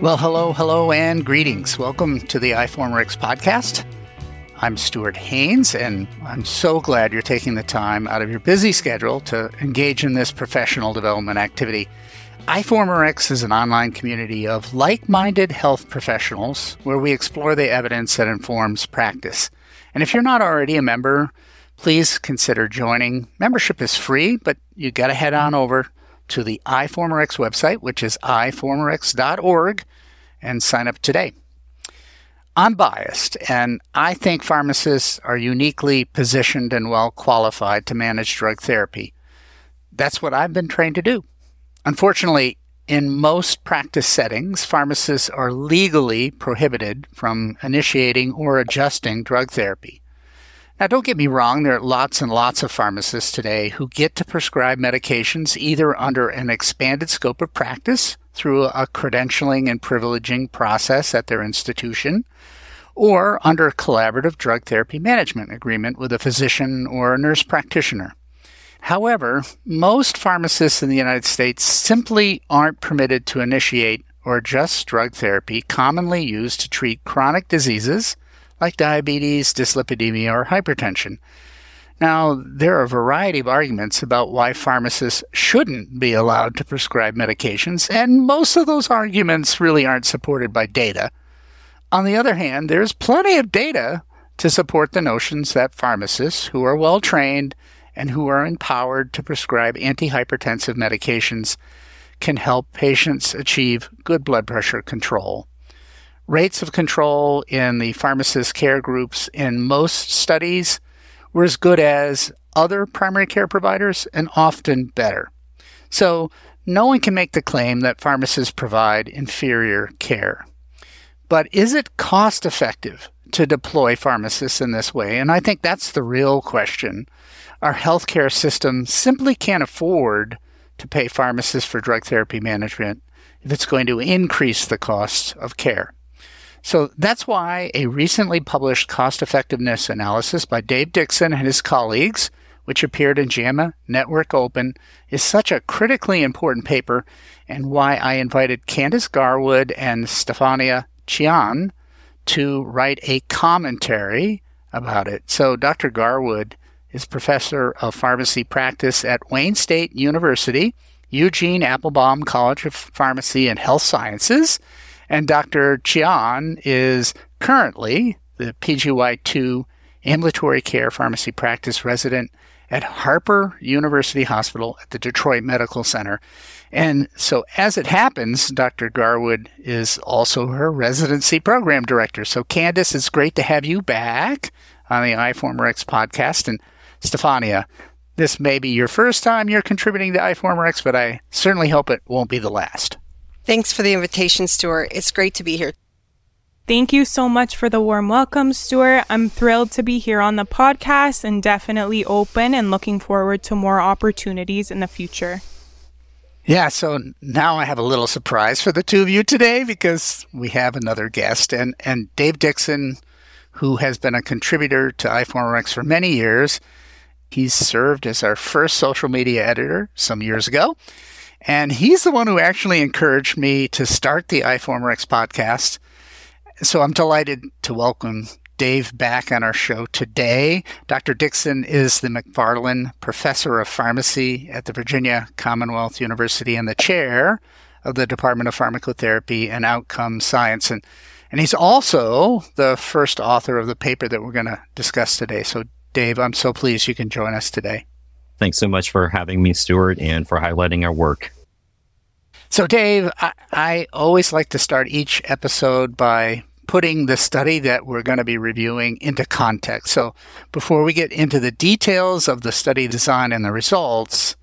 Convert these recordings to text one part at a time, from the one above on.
Well, hello, hello, and greetings. Welcome to the iForumRx podcast. I'm Stuart Haines, and I'm so glad you're taking the time out of your busy schedule to engage in this professional development activity. iForumRx is an online community of like minded health professionals where we explore the evidence that informs practice. And if you're not already a member, please consider joining. Membership is free, but you've got to head on over to the iForumRx website, which is iforumrx.org, and sign up today. I'm biased, and I think pharmacists are uniquely positioned and well qualified to manage drug therapy. That's what I've been trained to do. Unfortunately, in most practice settings, pharmacists are legally prohibited from initiating or adjusting drug therapy. Now, don't get me wrong, there are lots and lots of pharmacists today who get to prescribe medications either under an expanded scope of practice through a credentialing and privileging process at their institution, or under a collaborative drug therapy management agreement with a physician or a nurse practitioner. However, most pharmacists in the United States simply aren't permitted to initiate or adjust drug therapy commonly used to treat chronic diseases like diabetes, dyslipidemia, or hypertension. Now, there are a variety of arguments about why pharmacists shouldn't be allowed to prescribe medications, and most of those arguments really aren't supported by data. On the other hand, there's plenty of data to support the notions that pharmacists who are well trained and who are empowered to prescribe antihypertensive medications can help patients achieve good blood pressure control. Rates of control in the pharmacist care groups in most studies were as good as other primary care providers and often better. So, no one can make the claim that pharmacists provide inferior care. But is it cost effective to deploy pharmacists in this way? And I think that's the real question. Our healthcare system simply can't afford to pay pharmacists for drug therapy management if it's going to increase the cost of care. So that's why a recently published cost effectiveness analysis by Dave Dixon and his colleagues, which appeared in JAMA Network Open, is such a critically important paper, and why I invited Candice Garwood and Stefania Cian to write a commentary about it. So Dr. Garwood is professor of pharmacy practice at Wayne State University, Eugene Applebaum College of Pharmacy and Health Sciences, and Dr. Cian is currently the PGY2 ambulatory care pharmacy practice resident at Harper University Hospital at the Detroit Medical Center. And so, as it happens, Dr. Garwood is also her residency program director. So, Candice, it's great to have you back on the iForumRx podcast. And Stefania, this may be your first time you're contributing to iForumRx, but I certainly hope it won't be the last. Thanks for the invitation, Stuart. It's great to be here. Thank you so much for the warm welcome, Stuart. I'm thrilled to be here on the podcast and definitely open and looking forward to more opportunities in the future. Yeah, so now I have a little surprise for the two of you today because we have another guest and and Dave Dixon who has been a contributor to iForumRx for many years. He's served as our first social media editor some years ago and he's the one who actually encouraged me to start the iForumRx podcast. So I'm delighted to welcome Dave back on our show today. Dr. Dixon is the McFarland Professor of Pharmacy at the Virginia Commonwealth University and the chair of the Department of Pharmacotherapy and Outcome Science. And, and he's also the first author of the paper that we're going to discuss today. So, Dave, I'm so pleased you can join us today. Thanks so much for having me, Stuart, and for highlighting our work. So, Dave, I, I always like to start each episode by putting the study that we're going to be reviewing into context. So, before we get into the details of the study design and the results,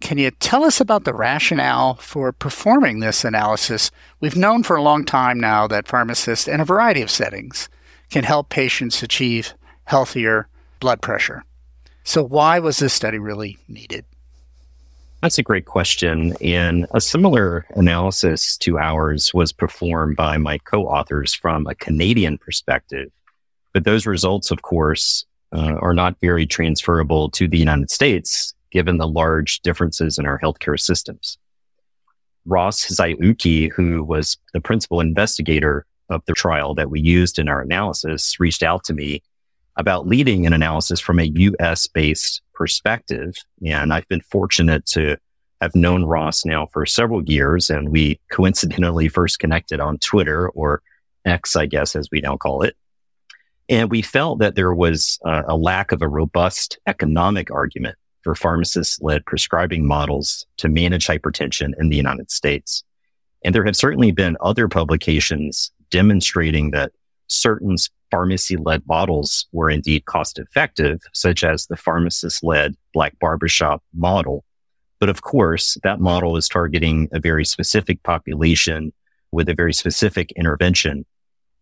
can you tell us about the rationale for performing this analysis? We've known for a long time now that pharmacists, in a variety of settings, can help patients achieve healthier blood pressure. So, why was this study really needed? That's a great question. And a similar analysis to ours was performed by my co authors from a Canadian perspective. But those results, of course, uh, are not very transferable to the United States, given the large differences in our healthcare systems. Ross Tsuyuki, who was the principal investigator of the trial that we used in our analysis, reached out to me about leading an analysis from a US based perspective. And I've been fortunate to have known Ross now for several years. And we coincidentally first connected on Twitter or X, I guess, as we now call it. And we felt that there was a lack of a robust economic argument for pharmacist led prescribing models to manage hypertension in the United States. And there have certainly been other publications demonstrating that certain pharmacy led models were indeed cost effective, such as the pharmacist led black barbershop model. But of course, that model is targeting a very specific population with a very specific intervention.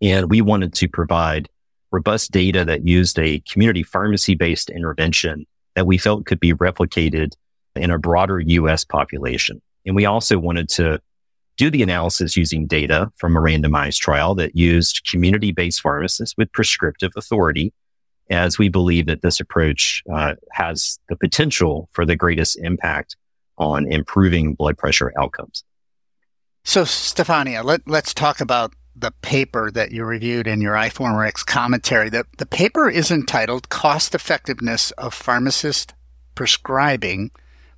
And we wanted to provide robust data that used a community pharmacy based intervention that we felt could be replicated in a broader US population. And we also wanted to do the analysis using data from a randomized trial that used community based pharmacists with prescriptive authority, as we believe that this approach uh, has the potential for the greatest impact on improving blood pressure outcomes. So, Stefania, let, let's talk about the paper that you reviewed in your iForumRx commentary. The, the paper is entitled Cost Effectiveness of Pharmacist Prescribing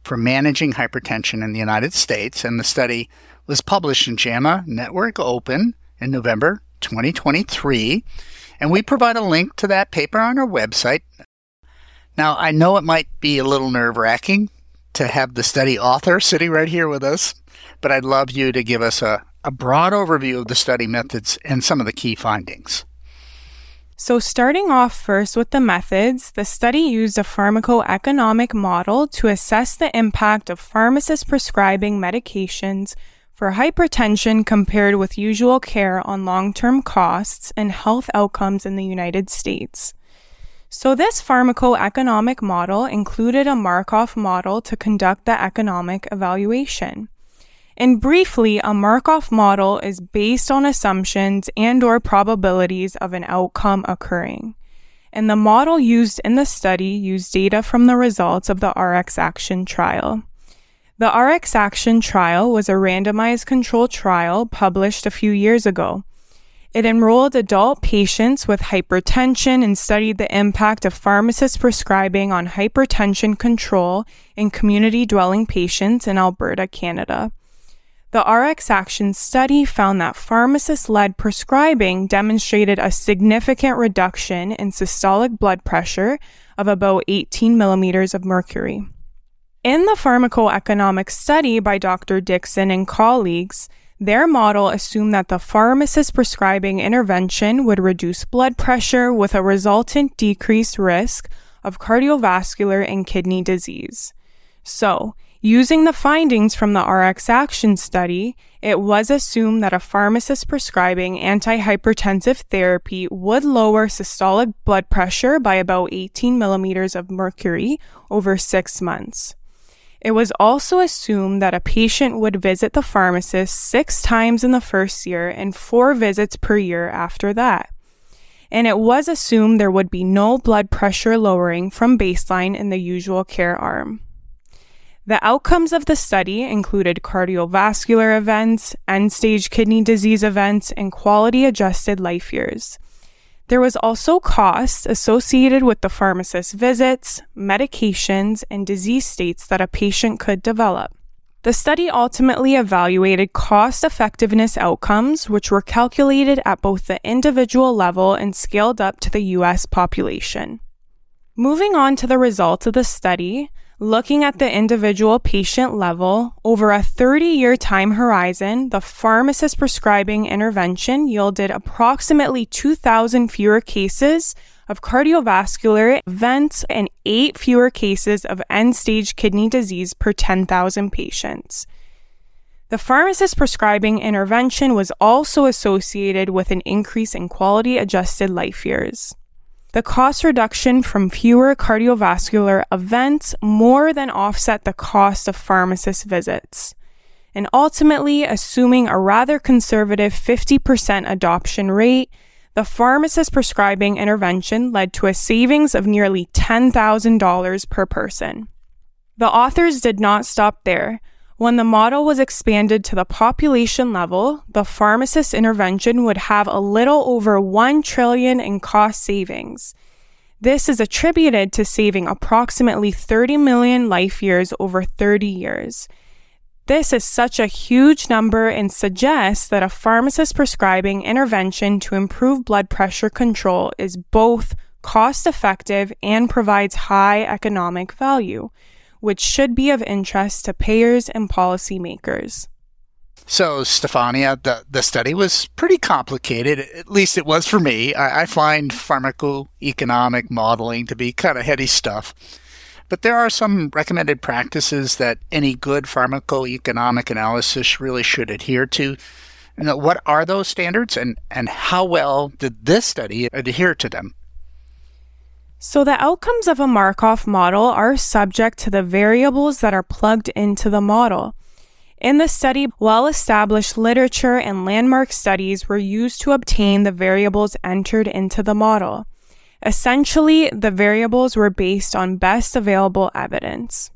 for Managing Hypertension in the United States, and the study was published in JAMA Network Open in November 2023. And we provide a link to that paper on our website. Now, I know it might be a little nerve wracking to have the study author sitting right here with us, but I'd love you to give us a, a broad overview of the study methods and some of the key findings. So, starting off first with the methods, the study used a pharmacoeconomic model to assess the impact of pharmacists prescribing medications for hypertension compared with usual care on long term costs and health outcomes in the United States. So, this pharmacoeconomic model included a Markov model to conduct the economic evaluation. And briefly, a Markov model is based on assumptions and or probabilities of an outcome occurring. And the model used in the study used data from the results of the RX Action trial. The RX Action trial was a randomized controlled trial published a few years ago. It enrolled adult patients with hypertension and studied the impact of pharmacist prescribing on hypertension control in community dwelling patients in Alberta, Canada. The RX Action study found that pharmacist led prescribing demonstrated a significant reduction in systolic blood pressure of about 18 millimeters of mercury. In the pharmacoeconomic study by Dr. Dixon and colleagues, their model assumed that the pharmacist prescribing intervention would reduce blood pressure with a resultant decreased risk of cardiovascular and kidney disease. So, Using the findings from the RX Action study, it was assumed that a pharmacist prescribing antihypertensive therapy would lower systolic blood pressure by about 18 millimeters of mercury over six months. It was also assumed that a patient would visit the pharmacist six times in the first year and four visits per year after that. And it was assumed there would be no blood pressure lowering from baseline in the usual care arm. The outcomes of the study included cardiovascular events, end stage kidney disease events, and quality adjusted life years. There was also cost associated with the pharmacist's visits, medications, and disease states that a patient could develop. The study ultimately evaluated cost effectiveness outcomes, which were calculated at both the individual level and scaled up to the US population. Moving on to the results of the study, Looking at the individual patient level, over a 30 year time horizon, the pharmacist prescribing intervention yielded approximately 2,000 fewer cases of cardiovascular events and eight fewer cases of end stage kidney disease per 10,000 patients. The pharmacist prescribing intervention was also associated with an increase in quality adjusted life years. The cost reduction from fewer cardiovascular events more than offset the cost of pharmacist visits. And ultimately, assuming a rather conservative 50% adoption rate, the pharmacist prescribing intervention led to a savings of nearly $10,000 per person. The authors did not stop there. When the model was expanded to the population level, the pharmacist intervention would have a little over 1 trillion in cost savings. This is attributed to saving approximately 30 million life years over 30 years. This is such a huge number and suggests that a pharmacist prescribing intervention to improve blood pressure control is both cost effective and provides high economic value which should be of interest to payers and policymakers. So, Stefania, the, the study was pretty complicated. At least it was for me. I, I find pharmacoeconomic modeling to be kind of heady stuff. But there are some recommended practices that any good pharmacoeconomic analysis really should adhere to. And what are those standards and, and how well did this study adhere to them? So, the outcomes of a Markov model are subject to the variables that are plugged into the model. In the study, well established literature and landmark studies were used to obtain the variables entered into the model. Essentially, the variables were based on best available evidence.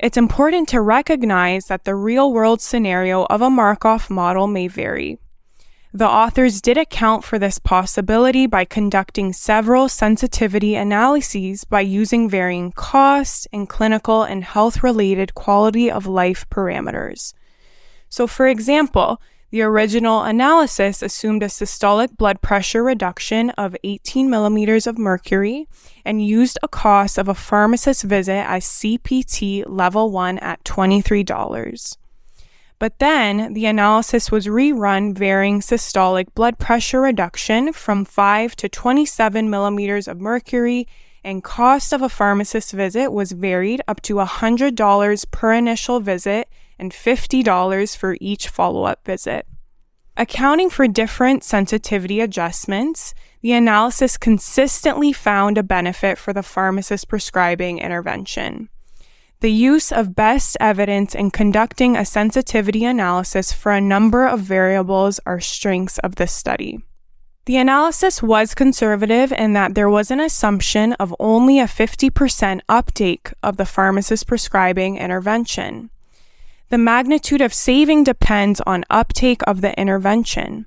It's important to recognize that the real world scenario of a Markov model may vary. The authors did account for this possibility by conducting several sensitivity analyses by using varying cost and clinical and health related quality of life parameters. So, for example, the original analysis assumed a systolic blood pressure reduction of 18 millimeters of mercury and used a cost of a pharmacist visit as CPT level 1 at $23. But then the analysis was rerun varying systolic blood pressure reduction from 5 to 27 millimeters of mercury, and cost of a pharmacist visit was varied up to $100 per initial visit and $50 for each follow up visit. Accounting for different sensitivity adjustments, the analysis consistently found a benefit for the pharmacist prescribing intervention. The use of best evidence in conducting a sensitivity analysis for a number of variables are strengths of this study. The analysis was conservative in that there was an assumption of only a 50% uptake of the pharmacist prescribing intervention. The magnitude of saving depends on uptake of the intervention,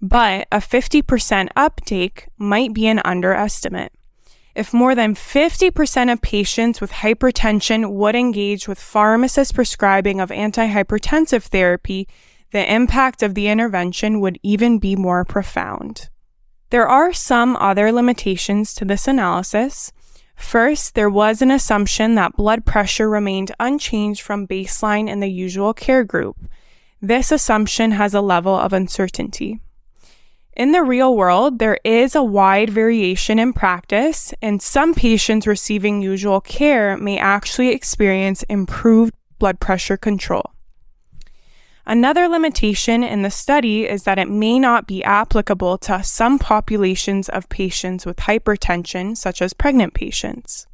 but a 50% uptake might be an underestimate. If more than 50% of patients with hypertension would engage with pharmacist prescribing of antihypertensive therapy, the impact of the intervention would even be more profound. There are some other limitations to this analysis. First, there was an assumption that blood pressure remained unchanged from baseline in the usual care group. This assumption has a level of uncertainty. In the real world, there is a wide variation in practice, and some patients receiving usual care may actually experience improved blood pressure control. Another limitation in the study is that it may not be applicable to some populations of patients with hypertension, such as pregnant patients.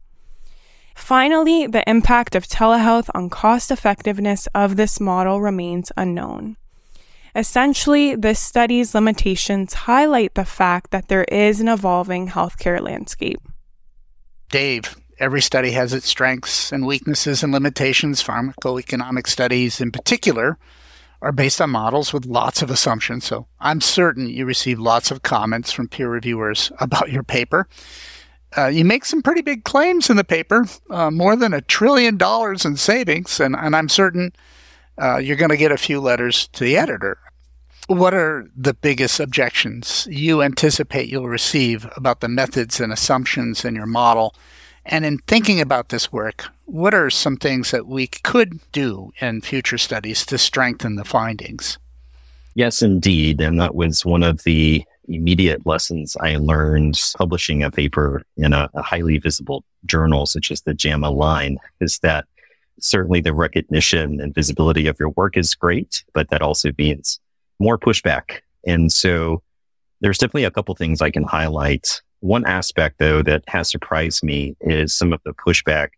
Finally, the impact of telehealth on cost effectiveness of this model remains unknown. Essentially, this study's limitations highlight the fact that there is an evolving healthcare landscape. Dave, every study has its strengths and weaknesses and limitations. Pharmacoeconomic studies, in particular, are based on models with lots of assumptions. So I'm certain you receive lots of comments from peer reviewers about your paper. Uh, you make some pretty big claims in the paper, uh, more than a trillion dollars in savings, and, and I'm certain uh, you're going to get a few letters to the editor. What are the biggest objections you anticipate you'll receive about the methods and assumptions in your model? And in thinking about this work, what are some things that we could do in future studies to strengthen the findings? Yes, indeed. And that was one of the immediate lessons I learned publishing a paper in a, a highly visible journal such as the JAMA line is that certainly the recognition and visibility of your work is great, but that also means more pushback. And so there's definitely a couple things I can highlight. One aspect though that has surprised me is some of the pushback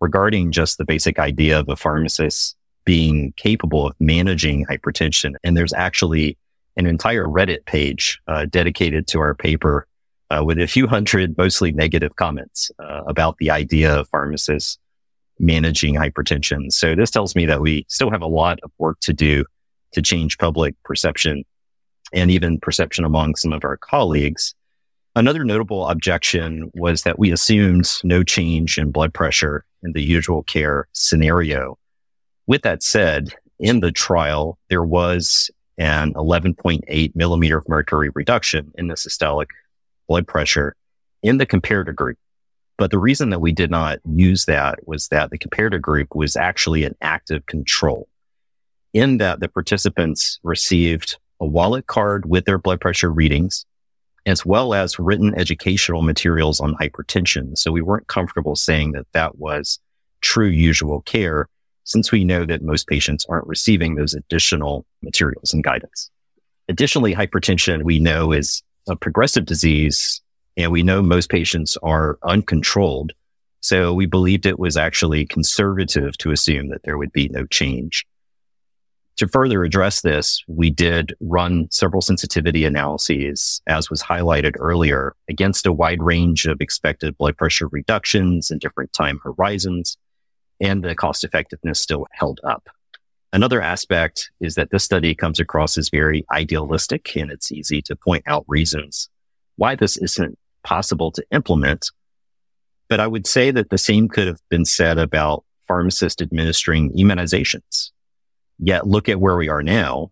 regarding just the basic idea of a pharmacist being capable of managing hypertension. And there's actually an entire Reddit page uh, dedicated to our paper uh, with a few hundred mostly negative comments uh, about the idea of pharmacists managing hypertension. So this tells me that we still have a lot of work to do to change public perception and even perception among some of our colleagues. Another notable objection was that we assumed no change in blood pressure in the usual care scenario. With that said, in the trial, there was an 11.8 millimeter of mercury reduction in the systolic blood pressure in the comparator group. But the reason that we did not use that was that the comparator group was actually an active control in that the participants received a wallet card with their blood pressure readings, as well as written educational materials on hypertension. So we weren't comfortable saying that that was true usual care since we know that most patients aren't receiving those additional materials and guidance. Additionally, hypertension we know is a progressive disease and we know most patients are uncontrolled. So we believed it was actually conservative to assume that there would be no change. To further address this, we did run several sensitivity analyses, as was highlighted earlier, against a wide range of expected blood pressure reductions and different time horizons, and the cost effectiveness still held up. Another aspect is that this study comes across as very idealistic, and it's easy to point out reasons why this isn't possible to implement. But I would say that the same could have been said about pharmacists administering immunizations. Yet look at where we are now.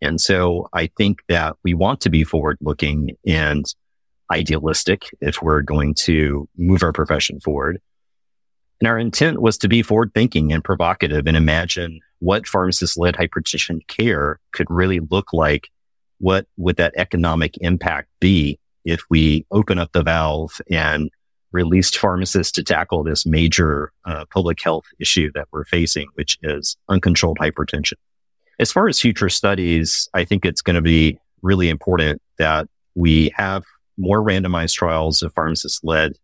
And so I think that we want to be forward looking and idealistic if we're going to move our profession forward. And our intent was to be forward thinking and provocative and imagine what pharmacist led hypertension care could really look like. What would that economic impact be if we open up the valve and released pharmacists to tackle this major uh, public health issue that we're facing, which is uncontrolled hypertension. As far as future studies, I think it's going to be really important that we have more randomized trials of pharmacist led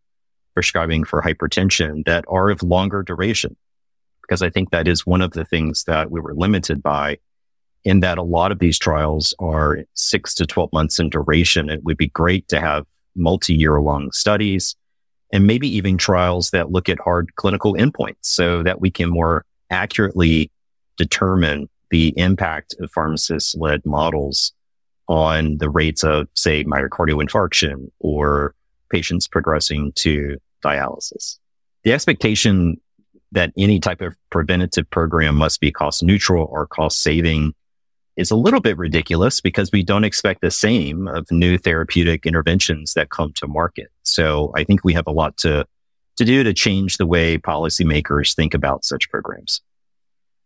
prescribing for hypertension that are of longer duration. Because I think that is one of the things that we were limited by in that a lot of these trials are six to 12 months in duration. It would be great to have multi year long studies and maybe even trials that look at hard clinical endpoints so that we can more accurately determine the impact of pharmacist led models on the rates of, say, myocardial infarction or patients progressing to dialysis. The expectation that any type of preventative program must be cost neutral or cost saving is a little bit ridiculous because we don't expect the same of new therapeutic interventions that come to market. So I think we have a lot to, to do to change the way policymakers think about such programs.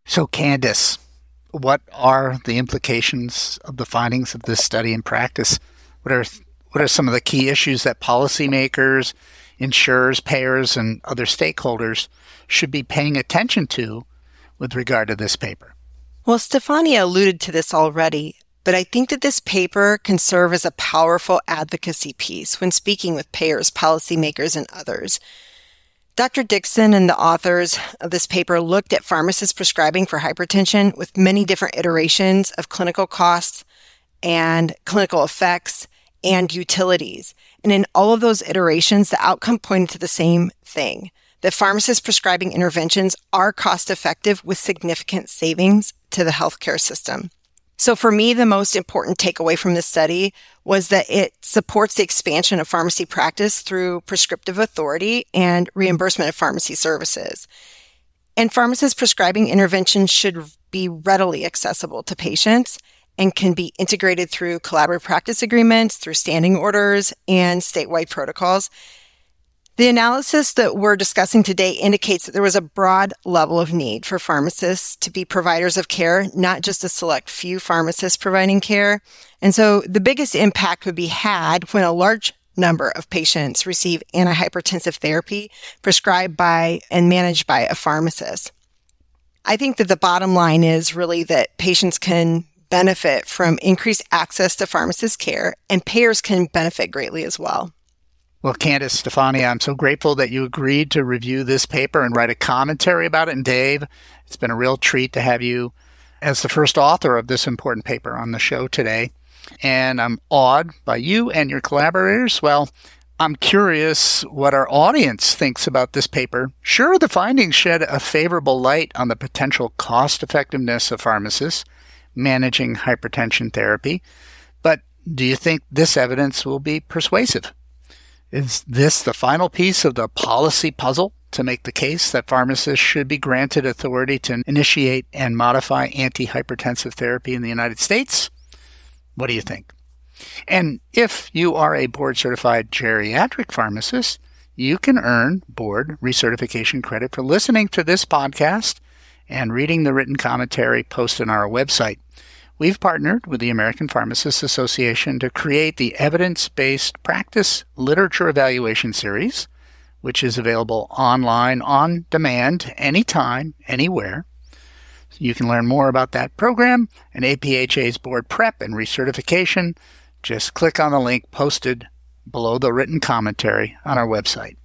So, Candice, what are the implications of the findings of this study in practice? What are what are some of the key issues that policymakers, insurers, payers, and other stakeholders should be paying attention to with regard to this paper? Well, Stefania alluded to this already, but I think that this paper can serve as a powerful advocacy piece when speaking with payers, policymakers, and others. Dr. Dixon and the authors of this paper looked at pharmacist prescribing for hypertension with many different iterations of clinical costs and clinical effects and utilities. And in all of those iterations, the outcome pointed to the same thing that pharmacist prescribing interventions are cost effective with significant savings to the healthcare system. So for me, the most important takeaway from this study was that it supports the expansion of pharmacy practice through prescriptive authority and reimbursement of pharmacy services. And pharmacists prescribing interventions should be readily accessible to patients and can be integrated through collaborative practice agreements, through standing orders, and statewide protocols. The analysis that we're discussing today indicates that there was a broad level of need for pharmacists to be providers of care, not just a select few pharmacists providing care. And so the biggest impact would be had when a large number of patients receive antihypertensive therapy prescribed by and managed by a pharmacist. I think that the bottom line is really that patients can benefit from increased access to pharmacist care and payers can benefit greatly as well. Well, Candice Stefania, I'm so grateful that you agreed to review this paper and write a commentary about it. And Dave, it's been a real treat to have you as the first author of this important paper on the show today. And I'm awed by you and your collaborators. Well, I'm curious what our audience thinks about this paper. Sure, the findings shed a favorable light on the potential cost effectiveness of pharmacists managing hypertension therapy, but do you think this evidence will be persuasive? Is this the final piece of the policy puzzle to make the case that pharmacists should be granted authority to initiate and modify antihypertensive therapy in the United States? What do you think? And if you are a board certified geriatric pharmacist, you can earn board recertification credit for listening to this podcast and reading the written commentary posted on our website. We've partnered with the American Pharmacists Association to create the Evidence Based Practice Literature Evaluation Series, which is available online on demand anytime, anywhere. You can learn more about that program and APHA's board prep and recertification. Just click on the link posted below the written commentary on our website.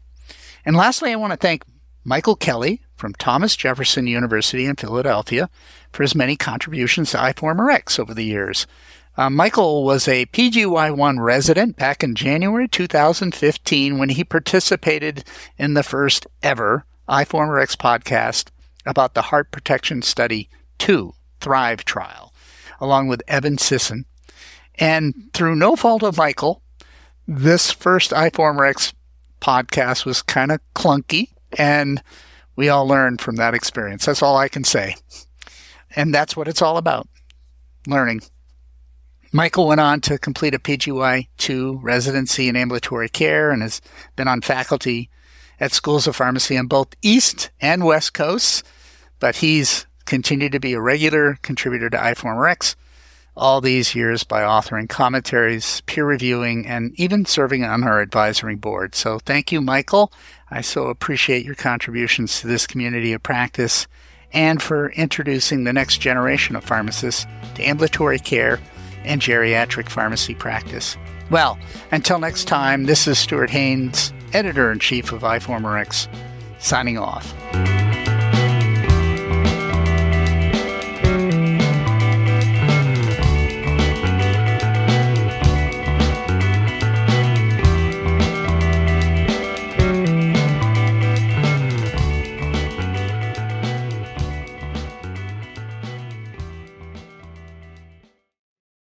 And lastly, I want to thank Michael Kelly from Thomas Jefferson University in Philadelphia for his many contributions to iForumRx over the years. Uh, Michael was a PGY1 resident back in January 2015 when he participated in the first ever iForumRx podcast about the Heart Protection Study 2 Thrive trial, along with Evan Sisson. And through no fault of Michael, this first iForumRx podcast was kind of clunky, and we all learn from that experience. That's all I can say. And that's what it's all about learning. Michael went on to complete a PGY2 residency in ambulatory care and has been on faculty at schools of pharmacy on both East and West Coasts, but he's continued to be a regular contributor to iForumRx all these years by authoring commentaries, peer reviewing, and even serving on our advisory board. So thank you, Michael. I so appreciate your contributions to this community of practice and for introducing the next generation of pharmacists to ambulatory care and geriatric pharmacy practice. Well, until next time, this is Stuart Haines, editor in chief of iForumRx, signing off.